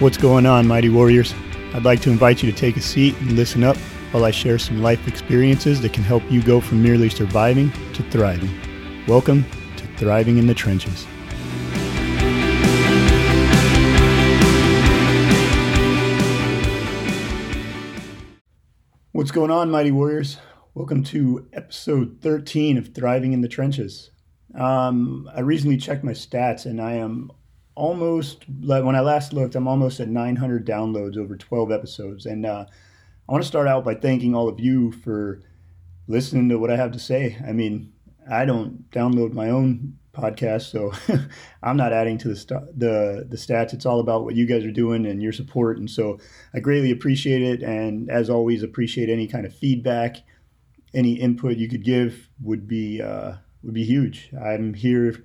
What's going on, Mighty Warriors? I'd like to invite you to take a seat and listen up while I share some life experiences that can help you go from merely surviving to thriving. Welcome to Thriving in the Trenches. What's going on, Mighty Warriors? Welcome to episode 13 of Thriving in the Trenches. Um, I recently checked my stats and I am almost, like when I last looked, I'm almost at 900 downloads over 12 episodes. And uh, I want to start out by thanking all of you for listening to what I have to say. I mean, I don't download my own podcast, so I'm not adding to the, st- the the stats. It's all about what you guys are doing and your support, and so I greatly appreciate it. And as always, appreciate any kind of feedback, any input you could give would be uh, would be huge. I'm here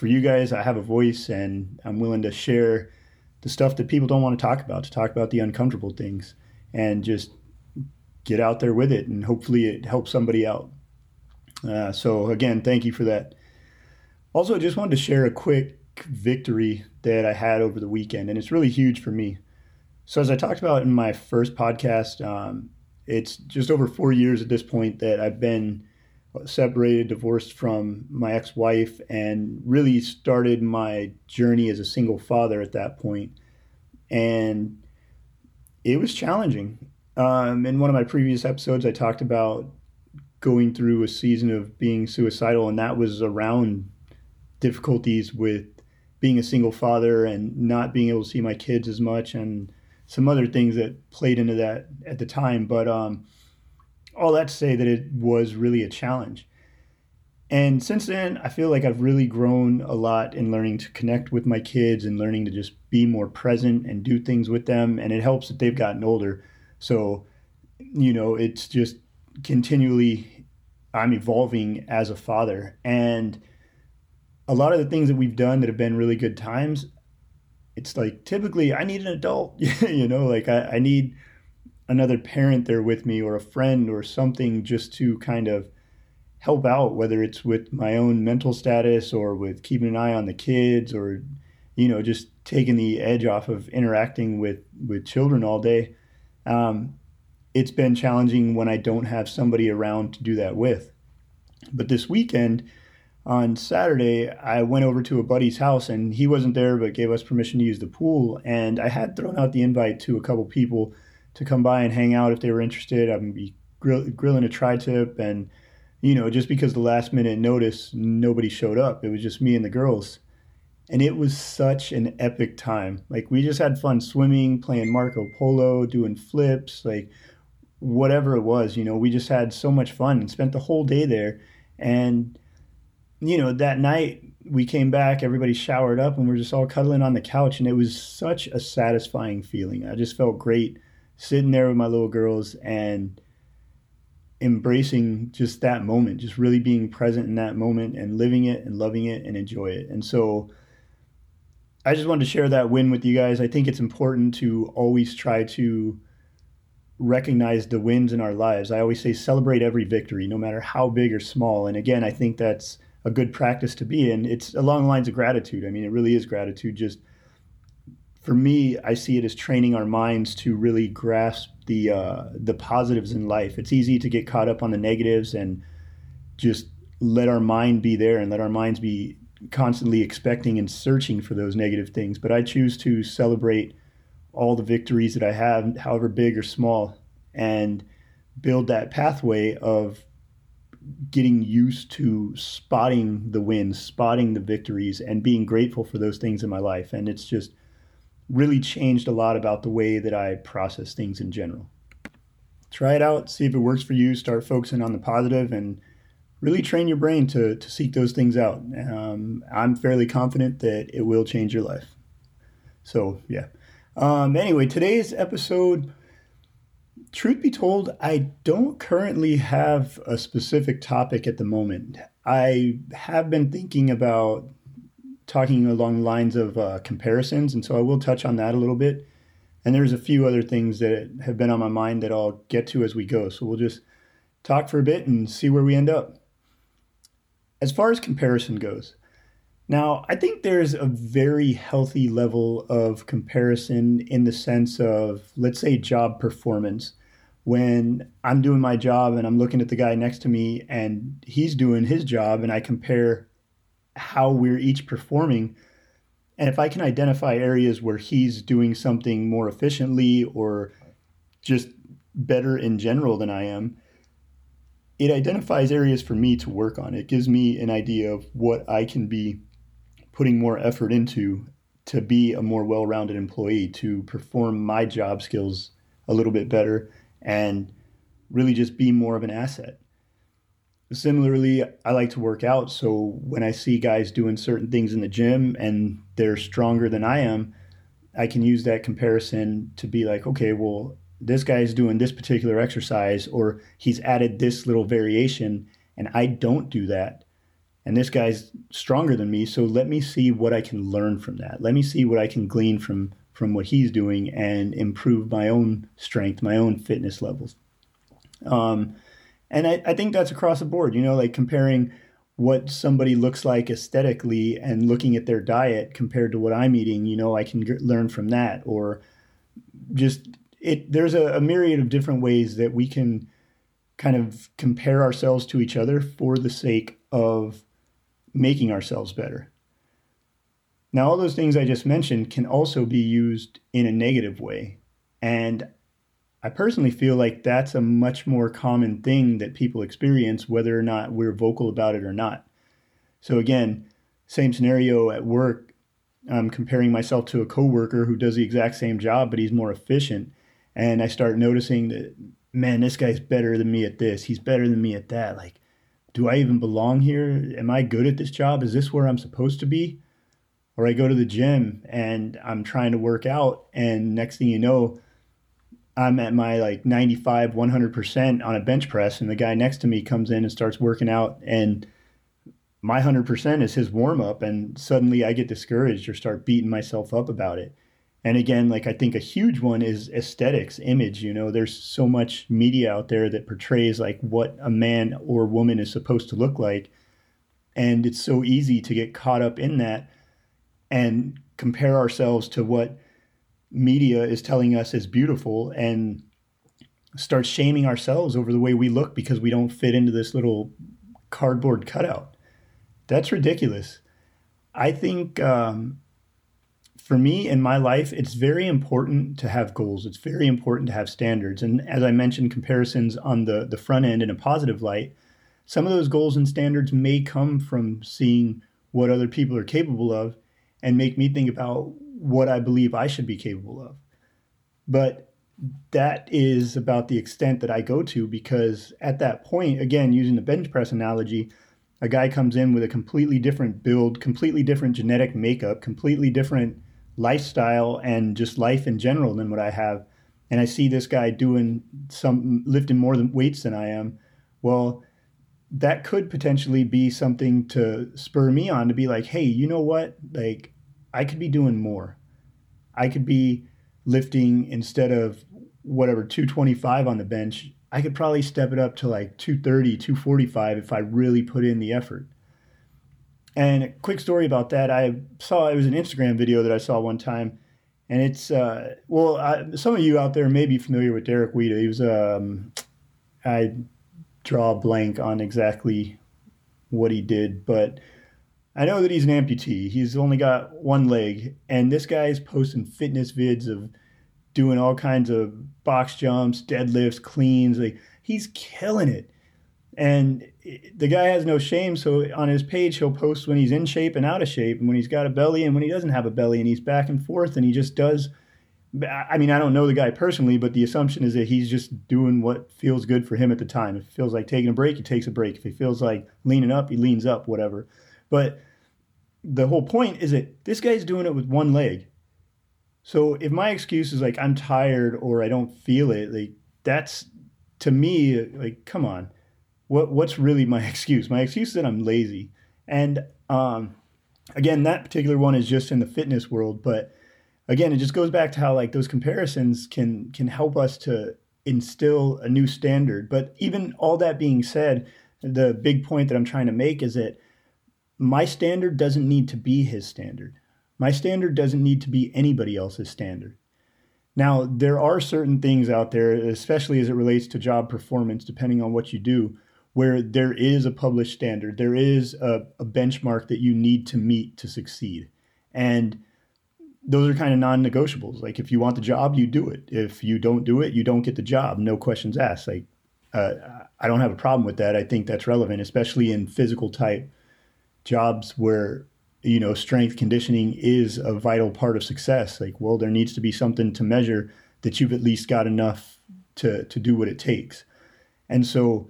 for you guys. I have a voice, and I'm willing to share the stuff that people don't want to talk about, to talk about the uncomfortable things and just get out there with it and hopefully it helps somebody out. Uh, so again, thank you for that. Also, I just wanted to share a quick victory that I had over the weekend, and it's really huge for me. So as I talked about in my first podcast, um, it's just over four years at this point that I've been separated, divorced from my ex-wife, and really started my journey as a single father at that point. And it was challenging. Um, in one of my previous episodes, I talked about going through a season of being suicidal, and that was around difficulties with being a single father and not being able to see my kids as much, and some other things that played into that at the time. But um, all that to say that it was really a challenge. And since then, I feel like I've really grown a lot in learning to connect with my kids and learning to just be more present and do things with them. And it helps that they've gotten older. So, you know, it's just continually, I'm evolving as a father. And a lot of the things that we've done that have been really good times, it's like typically I need an adult, you know, like I, I need another parent there with me or a friend or something just to kind of help out, whether it's with my own mental status or with keeping an eye on the kids or, you know, just taking the edge off of interacting with, with children all day. Um, it's been challenging when I don't have somebody around to do that with. But this weekend, on Saturday, I went over to a buddy's house and he wasn't there but gave us permission to use the pool. And I had thrown out the invite to a couple people to come by and hang out if they were interested. I'm be grill, grilling a tri tip and you know, just because the last minute notice, nobody showed up. It was just me and the girls. And it was such an epic time. Like, we just had fun swimming, playing Marco Polo, doing flips, like whatever it was. You know, we just had so much fun and spent the whole day there. And, you know, that night we came back, everybody showered up, and we're just all cuddling on the couch. And it was such a satisfying feeling. I just felt great sitting there with my little girls and embracing just that moment, just really being present in that moment and living it and loving it and enjoy it. And so I just wanted to share that win with you guys. I think it's important to always try to recognize the wins in our lives. I always say celebrate every victory, no matter how big or small. And again, I think that's a good practice to be in. It's along the lines of gratitude. I mean, it really is gratitude. Just for me, I see it as training our minds to really grasp the uh, the positives in life. It's easy to get caught up on the negatives and just let our mind be there and let our minds be constantly expecting and searching for those negative things. But I choose to celebrate all the victories that I have, however big or small, and build that pathway of getting used to spotting the wins, spotting the victories, and being grateful for those things in my life. And it's just really changed a lot about the way that I process things in general. Try it out, see if it works for you, start focusing on the positive, and really train your brain to, to seek those things out. Um, I'm fairly confident that it will change your life. So, yeah. Um, anyway, today's episode, truth be told, I don't currently have a specific topic at the moment. I have been thinking about talking along lines of uh, comparisons, and so I will touch on that a little bit. And there's a few other things that have been on my mind that I'll get to as we go. So we'll just talk for a bit and see where we end up. As far as comparison goes, Now, I think there's a very healthy level of comparison in the sense of, let's say, job performance. When I'm doing my job and I'm looking at the guy next to me and he's doing his job, and I compare how we're each performing. And if I can identify areas where he's doing something more efficiently or just better in general than I am, it identifies areas for me to work on. It gives me an idea of what I can be putting more effort into to be a more well rounded employee, to perform my job skills a little bit better, and really just be more of an asset. Similarly, I like to work out. So when I see guys doing certain things in the gym and they're stronger than I am, I can use that comparison to be like, okay, well, this guy's doing this particular exercise or he's added this little variation and I don't do that. And this guy's stronger than me, so let me see what I can learn from that. Let me see what I can glean from from what he's doing and improve my own strength, my own fitness levels. Um, and I, I think that's across the board, you know, like comparing what somebody looks like aesthetically and looking at their diet compared to what I'm eating, you know, I can g- learn from that or just it there's a, a myriad of different ways that we can kind of compare ourselves to each other for the sake of making ourselves better. Now, all those things I just mentioned can also be used in a negative way. And I personally feel like that's a much more common thing that people experience, whether or not we're vocal about it or not. So, again, same scenario at work. I'm comparing myself to a coworker who does the exact same job, but he's more efficient and I start noticing that man, this guy's better than me at this. He's better than me at that. Like, do I even belong here? Am I good at this job? Is this where I'm supposed to be? Or I go to the gym and I'm trying to work out, and next thing you know, I'm at my like 95, 100% on a bench press, and the guy next to me comes in and starts working out, and my 100% is his warm up, and suddenly I get discouraged or start beating myself up about it. And again like i think a huge one is aesthetics image you know? There's so much media out there that portrays like what a man or woman is supposed to look like and it's so easy to get caught up in that and compare ourselves to what media is telling us is beautiful and start shaming ourselves over the way we look because we don't fit into this little cardboard cutout that's ridiculous i think um, for me in my life, it's very important to have goals. It's very important to have standards. And as I mentioned, comparisons on the, the front end in a positive light, some of those goals and standards may come from seeing what other people are capable of and make me think about what I believe I should be capable of. But that is about the extent that I go to because at that point, again, using the bench press analogy, a guy comes in with a completely different build, completely different genetic makeup, completely different lifestyle and just life in general than what I have. And I see this guy doing some lifting more than weights than I am. Well, that could potentially be something to spur me on to be like, hey, you know what? Like, I could be doing more. I could be lifting instead of whatever 225 on the bench. I could probably step it up to like 230, 245 if I really put in the effort. And a quick story about that, I saw it was an Instagram video that I saw one time, and it's uh, well, I, some of you out there may be familiar with Derek Weida. He was um, I draw a blank on exactly what he did, but I know that he's an amputee. He's only got one leg, and this guy's posting fitness vids of doing all kinds of box jumps, deadlifts, cleans. Like he's killing it and the guy has no shame so on his page he'll post when he's in shape and out of shape and when he's got a belly and when he doesn't have a belly and he's back and forth and he just does i mean i don't know the guy personally but the assumption is that he's just doing what feels good for him at the time if he feels like taking a break he takes a break if he feels like leaning up he leans up whatever but the whole point is that this guy's doing it with one leg so if my excuse is like i'm tired or i don't feel it like that's to me like come on what what's really my excuse? My excuse is that I'm lazy. And um, again, that particular one is just in the fitness world, but again, it just goes back to how like those comparisons can can help us to instill a new standard. But even all that being said, the big point that I'm trying to make is that my standard doesn't need to be his standard. My standard doesn't need to be anybody else's standard. Now, there are certain things out there, especially as it relates to job performance, depending on what you do, where there is a published standard, there is a, a benchmark that you need to meet to succeed. And those are kind of non-negotiables. Like if you want the job, you do it. If you don't do it, you don't get the job. No questions asked. Like uh, I don't have a problem with that. I think that's relevant, especially in physical type jobs where you know strength conditioning is a vital part of success. Like well, there needs to be something to measure that you've at least got enough to to do what it takes. And so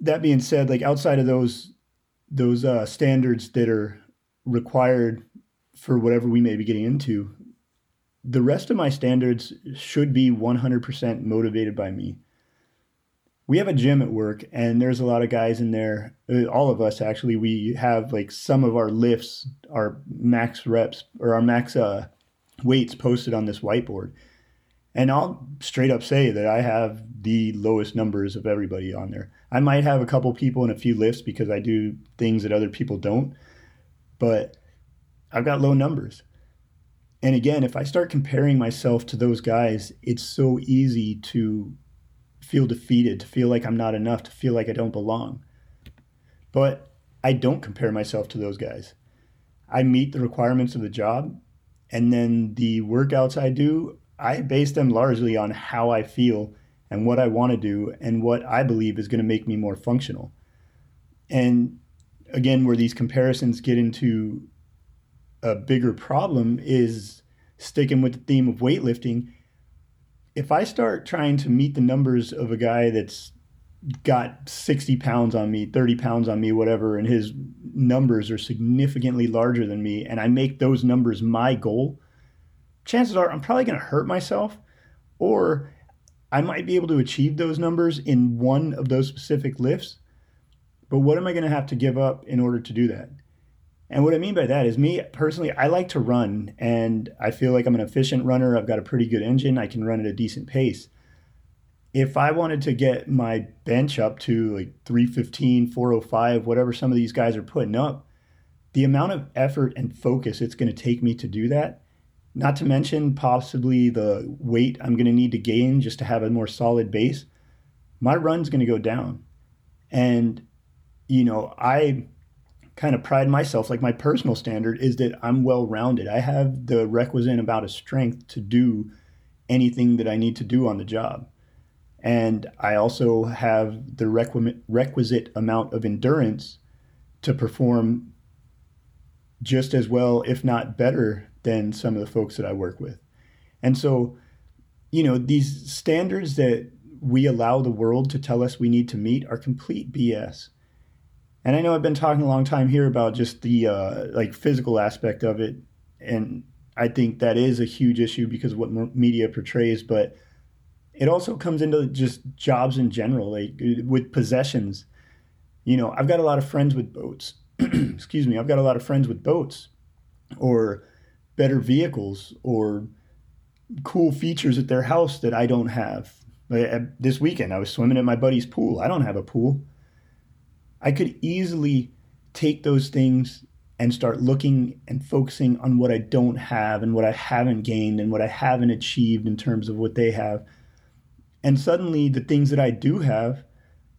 that being said, like outside of those those uh, standards that are required for whatever we may be getting into, the rest of my standards should be 100% motivated by me. We have a gym at work, and there's a lot of guys in there. Uh, all of us actually, we have like some of our lifts, our max reps, or our max uh, weights posted on this whiteboard. And I'll straight up say that I have the lowest numbers of everybody on there. I might have a couple people in a few lifts because I do things that other people don't, but I've got low numbers. And again, if I start comparing myself to those guys, it's so easy to feel defeated, to feel like I'm not enough, to feel like I don't belong. But I don't compare myself to those guys. I meet the requirements of the job, and then the workouts I do, I base them largely on how I feel and what I want to do and what I believe is going to make me more functional. And again, where these comparisons get into a bigger problem is sticking with the theme of weightlifting. If I start trying to meet the numbers of a guy that's got 60 pounds on me, 30 pounds on me, whatever, and his numbers are significantly larger than me, and I make those numbers my goal, chances are I'm probably going to hurt myself, or I might be able to achieve those numbers in one of those specific lifts. But what am I going to have to give up in order to do that? And what I mean by that is me personally, I like to run and I feel like I'm an efficient runner. I've got a pretty good engine. I can run at a decent pace. If I wanted to get my bench up to like 315, 405, whatever some of these guys are putting up, the amount of effort and focus it's going to take me to do that, not to mention possibly the weight I'm going to need to gain just to have a more solid base, my run's going to go down. And, you know, I kind of pride myself like my personal standard is that I'm well rounded. I have the requisite amount of strength to do anything that I need to do on the job. And I also have the requisite amount of endurance to perform just as well, if not better, than some of the folks that I work with. And so, you know, these standards that we allow the world to tell us we need to meet are complete BS. And I know I've been talking a long time here about just the uh, like physical aspect of it, and I think that is a huge issue because what media portrays. But it also comes into just jobs in general, like with possessions. You know, I've got a lot of friends with boats. Excuse me, I've got a lot of friends with boats, or better vehicles, or cool features at their house that I don't have. This weekend, I was swimming at my buddy's pool. I don't have a pool. I could easily take those things and start looking and focusing on what I don't have and what I haven't gained and what I haven't achieved in terms of what they have. And suddenly, the things that I do have,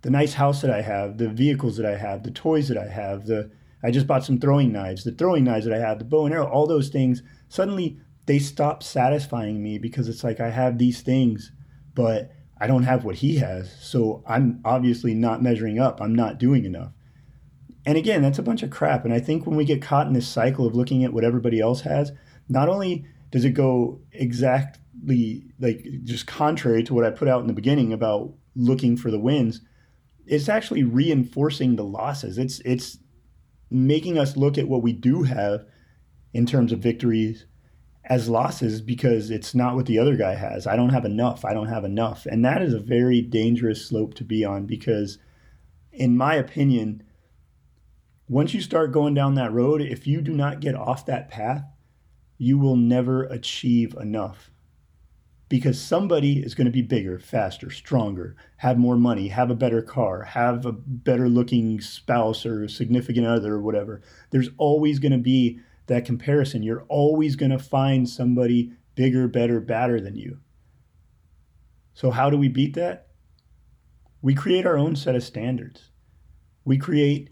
the nice house that I have, the vehicles that I have, the toys that I have, the I just bought some throwing knives, the throwing knives that I have, the bow and arrow, all those things, suddenly they stop satisfying me because it's like I have these things, but I don't have what he has. So I'm obviously not measuring up. I'm not doing enough. And again, that's a bunch of crap. And I think when we get caught in this cycle of looking at what everybody else has, not only does it go exactly like just contrary to what I put out in the beginning about looking for the wins, it's actually reinforcing the losses. It's it's making us look at what we do have in terms of victories as losses because it's not what the other guy has. I don't have enough. I don't have enough. And that is a very dangerous slope to be on because, in my opinion, once you start going down that road, if you do not get off that path, you will never achieve enough. because somebody is going to be bigger, faster, stronger, have more money, have a better car, have a better looking spouse or significant other or whatever. There's always going to be that comparison. You're always going to find somebody bigger, better, badder than you. So, how do we beat that? We create our own set of standards. We create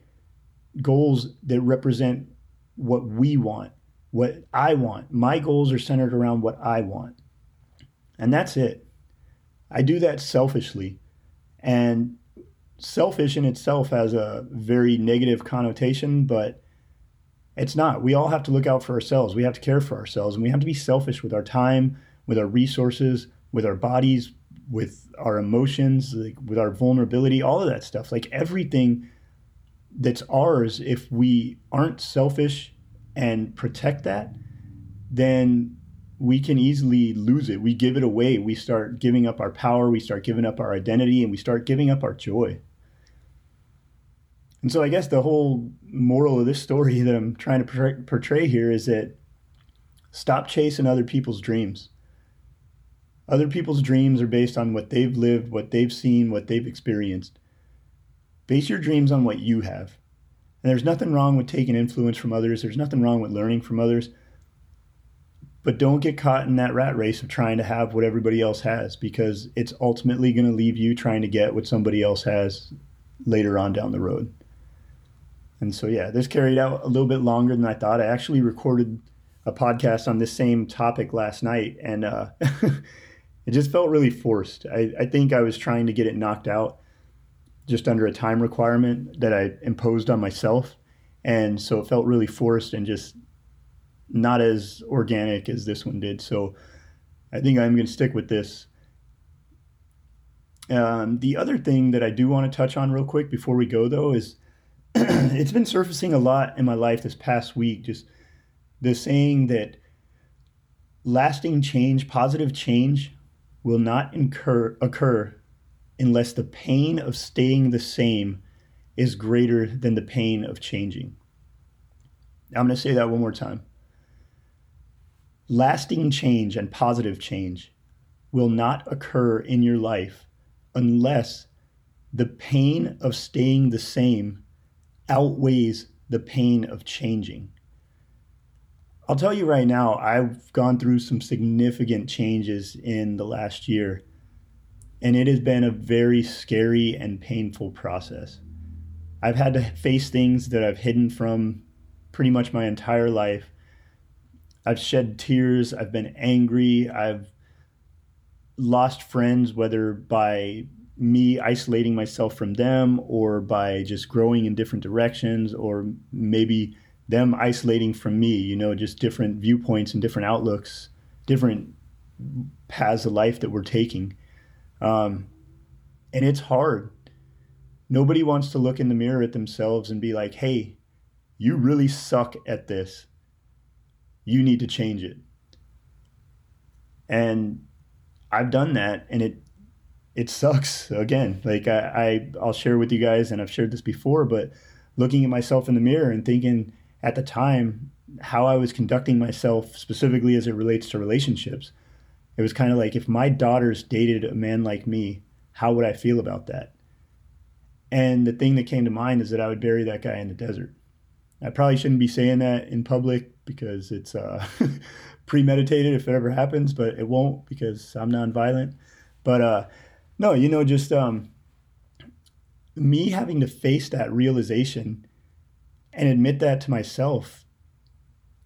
goals that represent what we want, what I want. My goals are centered around what I want. And that's it. I do that selfishly. And selfish in itself has a very negative connotation, but it's not. We all have to look out for ourselves. We have to care for ourselves, and we have to be selfish with our time, with our resources, with our bodies, with our emotions, like with our vulnerability, all of that stuff. Like everything that's ours, if we aren't selfish and protect that, then we can easily lose it. We give it away. We start giving up our power. We start giving up our identity and we start giving up our joy. And so I guess the whole moral of this story that I'm trying to portray here is that stop chasing other people's dreams. Other people's dreams are based on what they've lived, what they've seen, what they've experienced. Base your dreams on what you have. And there's nothing wrong with taking influence from others, there's nothing wrong with learning from others. But don't get caught in that rat race of trying to have what everybody else has because it's ultimately going to leave you trying to get what somebody else has later on down the road. And so, yeah, this carried out a little bit longer than I thought. I actually recorded a podcast on this same topic last night, and uh, it just felt really forced. I, I think I was trying to get it knocked out just under a time requirement that I imposed on myself. And so it felt really forced and just not as organic as this one did. So I think I'm going to stick with this. Um, the other thing that I do want to touch on real quick before we go, though, is it's been surfacing a lot in my life this past week. Just the saying that lasting change, positive change, will not incur, occur unless the pain of staying the same is greater than the pain of changing. I'm going to say that one more time. Lasting change and positive change will not occur in your life unless the pain of staying the same outweighs the pain of changing. I'll tell you right now, I've gone through some significant changes in the last year, and it has been a very scary and painful process. I've had to face things that I've hidden from pretty much my entire life I've shed tears. I've been angry. I've lost friends, whether by me isolating myself from them or by just growing in different directions or maybe them isolating from me, you know, just different viewpoints and different outlooks, different paths of life that we're taking. Um, and it's hard. Nobody wants to look in the mirror at themselves and be like, hey, you really suck at this you need to change it. And I've done that and it it sucks again. Like I, I I'll share with you guys and I've shared this before, but looking at myself in the mirror and thinking at the time how I was conducting myself specifically as it relates to relationships. It was kind of like if my daughters dated a man like me, how would I feel about that? And the thing that came to mind is that I would bury that guy in the desert. I probably shouldn't be saying that in public because it's uh, premeditated if it ever happens, but it won't because I'm nonviolent. But uh, no, you know, just um, me having to face that realization and admit that to myself,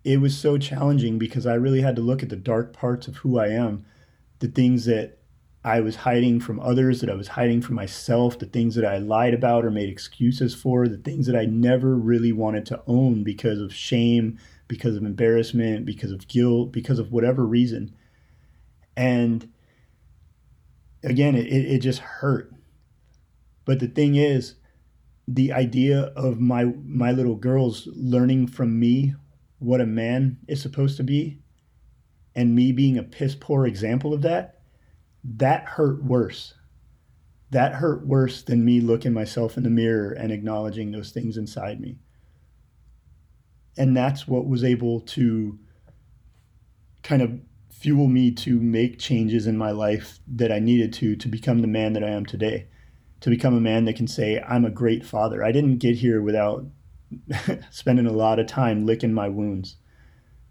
it was so challenging because I really had to look at the dark parts of who I am, the things that I was hiding from others, that I was hiding from myself, the things that I lied about or made excuses for, the things that I never really wanted to own because of shame, because of embarrassment, because of guilt, because of whatever reason. And again, it, it just hurt. But the thing is, the idea of my my little girls learning from me what a man is supposed to be and me being a piss poor example of that that hurt worse. That hurt worse than me looking myself in the mirror and acknowledging those things inside me. And that's what was able to kind of fuel me to make changes in my life that I needed to to become the man that I am today. To become a man that can say, I'm a great father. I didn't get here without spending a lot of time licking my wounds,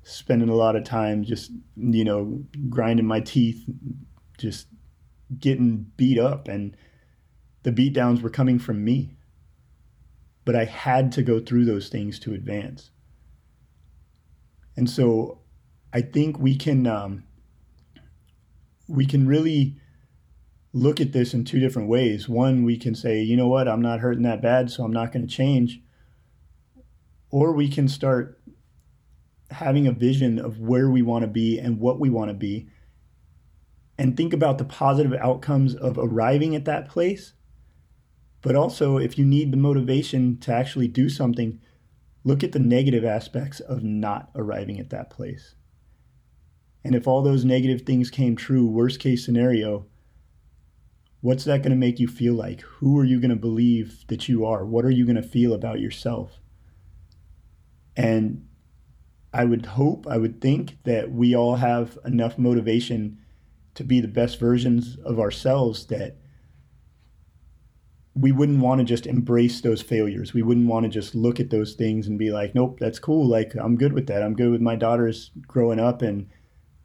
spending a lot of time just, you know, grinding my teeth, just getting beat up. And the beat downs were coming from me. But I had to go through those things to advance. And so I think we can um, we can really look at this in two different ways. One, we can say, you know what, I'm not hurting that bad, so I'm not going to change. Or we can start having a vision of where we want to be and what we want to be and think about the positive outcomes of arriving at that place. But also, if you need the motivation to actually do something, look at the negative aspects of not arriving at that place. And if all those negative things came true, worst case scenario, what's that going to make you feel like? Who are you going to believe that you are? What are you going to feel about yourself? And I would hope, I would think that we all have enough motivation to be the best versions of ourselves that we wouldn't want to just embrace those failures. We wouldn't want to just look at those things and be like, nope, that's cool. Like, I'm good with that. I'm good with my daughters growing up and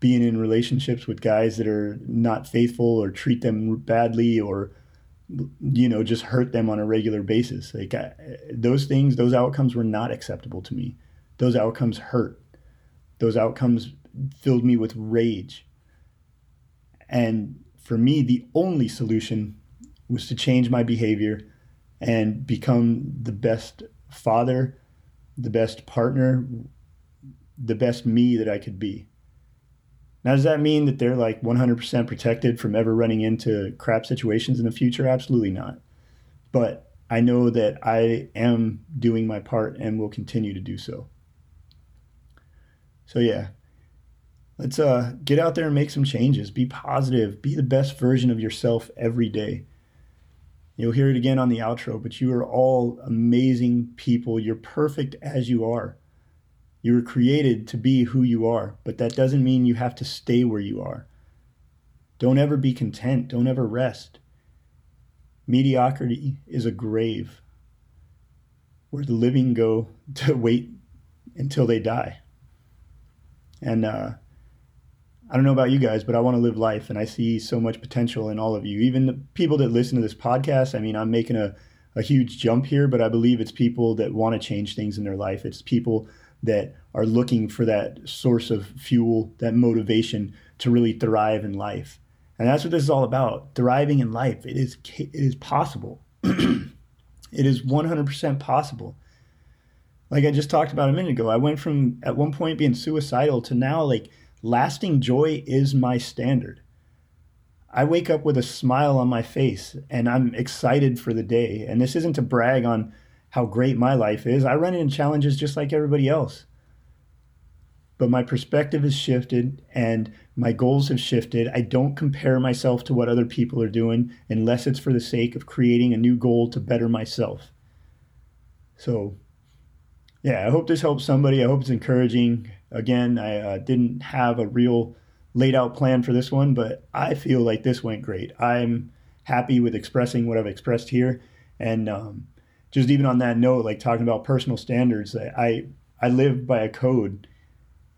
being in relationships with guys that are not faithful or treat them badly or you know just hurt them on a regular basis. Like I, those things those outcomes were not acceptable to me. Those outcomes hurt. Those outcomes filled me with rage. And for me the only solution was to change my behavior and become the best father the best partner the best me that I could be now, does that mean that they're like 100% protected from ever running into crap situations in the future? Absolutely not. But I know that I am doing my part and will continue to do so. So, yeah, let's uh, get out there and make some changes. Be positive. Be the best version of yourself every day. You'll hear it again on the outro, but you are all amazing people. You're perfect as you are. You were created to be who you are, but that doesn't mean you have to stay where you are. Don't ever be content. Don't ever rest. Mediocrity is a grave where the living go to wait until they die. And uh, I don't know about you guys, but I want to live life, and I see so much potential in all of you. Even the people that listen to this podcast. I mean, I'm making a, a huge jump here, but I believe it's people that want to change things in their life. It's people that are looking for that source of fuel, that motivation to really thrive in life. And that's what this is all about. Thriving in life. It is it is possible. it is 100% possible. Like I just talked about a minute ago, I went from at one point being suicidal to now like lasting joy is my standard. I wake up with a smile on my face and I'm excited for the day. And this isn't to brag on how great my life is. I run into challenges just like everybody else. But my perspective has shifted and my goals have shifted. I don't compare myself to what other people are doing unless it's for the sake of creating a new goal to better myself. So, yeah, I hope this helps somebody. I hope it's encouraging. Again, I uh, didn't have a real laid out plan for this one, but I feel like this went great. I'm happy with expressing what I've expressed here. And um, just even on that note, like talking about personal standards, I I live by a code,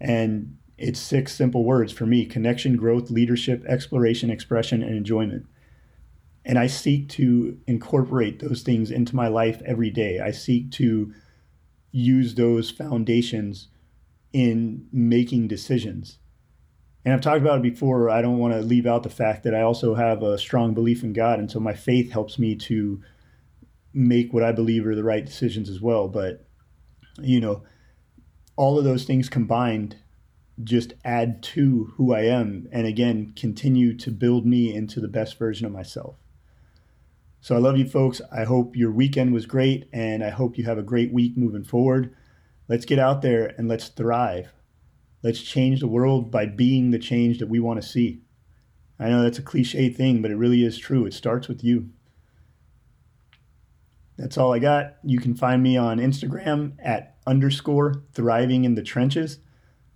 and it's six simple words for me: connection, growth, leadership, exploration, expression, and enjoyment. And I seek to incorporate those things into my life every day. I seek to use those foundations in making decisions. And I've talked about it before. I don't want to leave out the fact that I also have a strong belief in God. And so my faith helps me to make what I believe are the right decisions as well. But, you know, all of those things combined just add to who I am and again continue to build me into the best version of myself. So I love you folks. I hope your weekend was great and I hope you have a great week moving forward. Let's get out there and let's thrive. Let's change the world by being the change that we want to see. I know that's a cliche thing, but it really is true. It starts with you. That's all I got. You can find me on Instagram at underscore thriving in the trenches.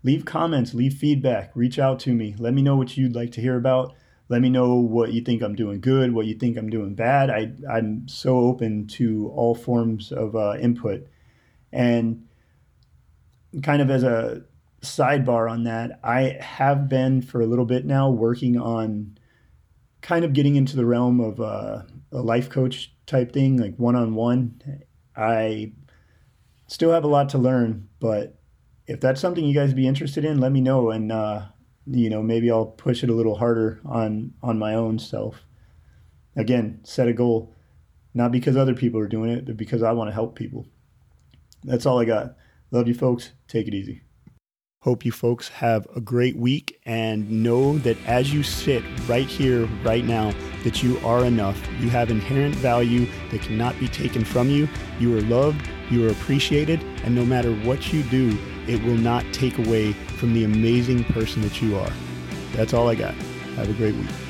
leave comments, leave feedback, reach out to me. Let me know what you'd like to hear about. Let me know what you think I'm doing good, what you think I'm doing bad. I, I'm so open to all forms of uh, input. And kind of as a sidebar on that, I have been for a little bit now working on kind of getting into the realm of uh, a life coach type thing, like one on one. I still have a lot to learn, but if that's something you guys be interested in, let me know, and uh, you know maybe I'll push it a little harder on on my own self. Again, set a goal, not because other people are doing it, but because I want to help people. That's all I got. Love you, folks. Take it easy. Hope you folks have a great week and know that as you sit right here, right now, that you are enough. You have inherent value that cannot be taken from you. You are loved, you are appreciated, and no matter what you do, it will not take away from the amazing person that you are. That's all I got. Have a great week.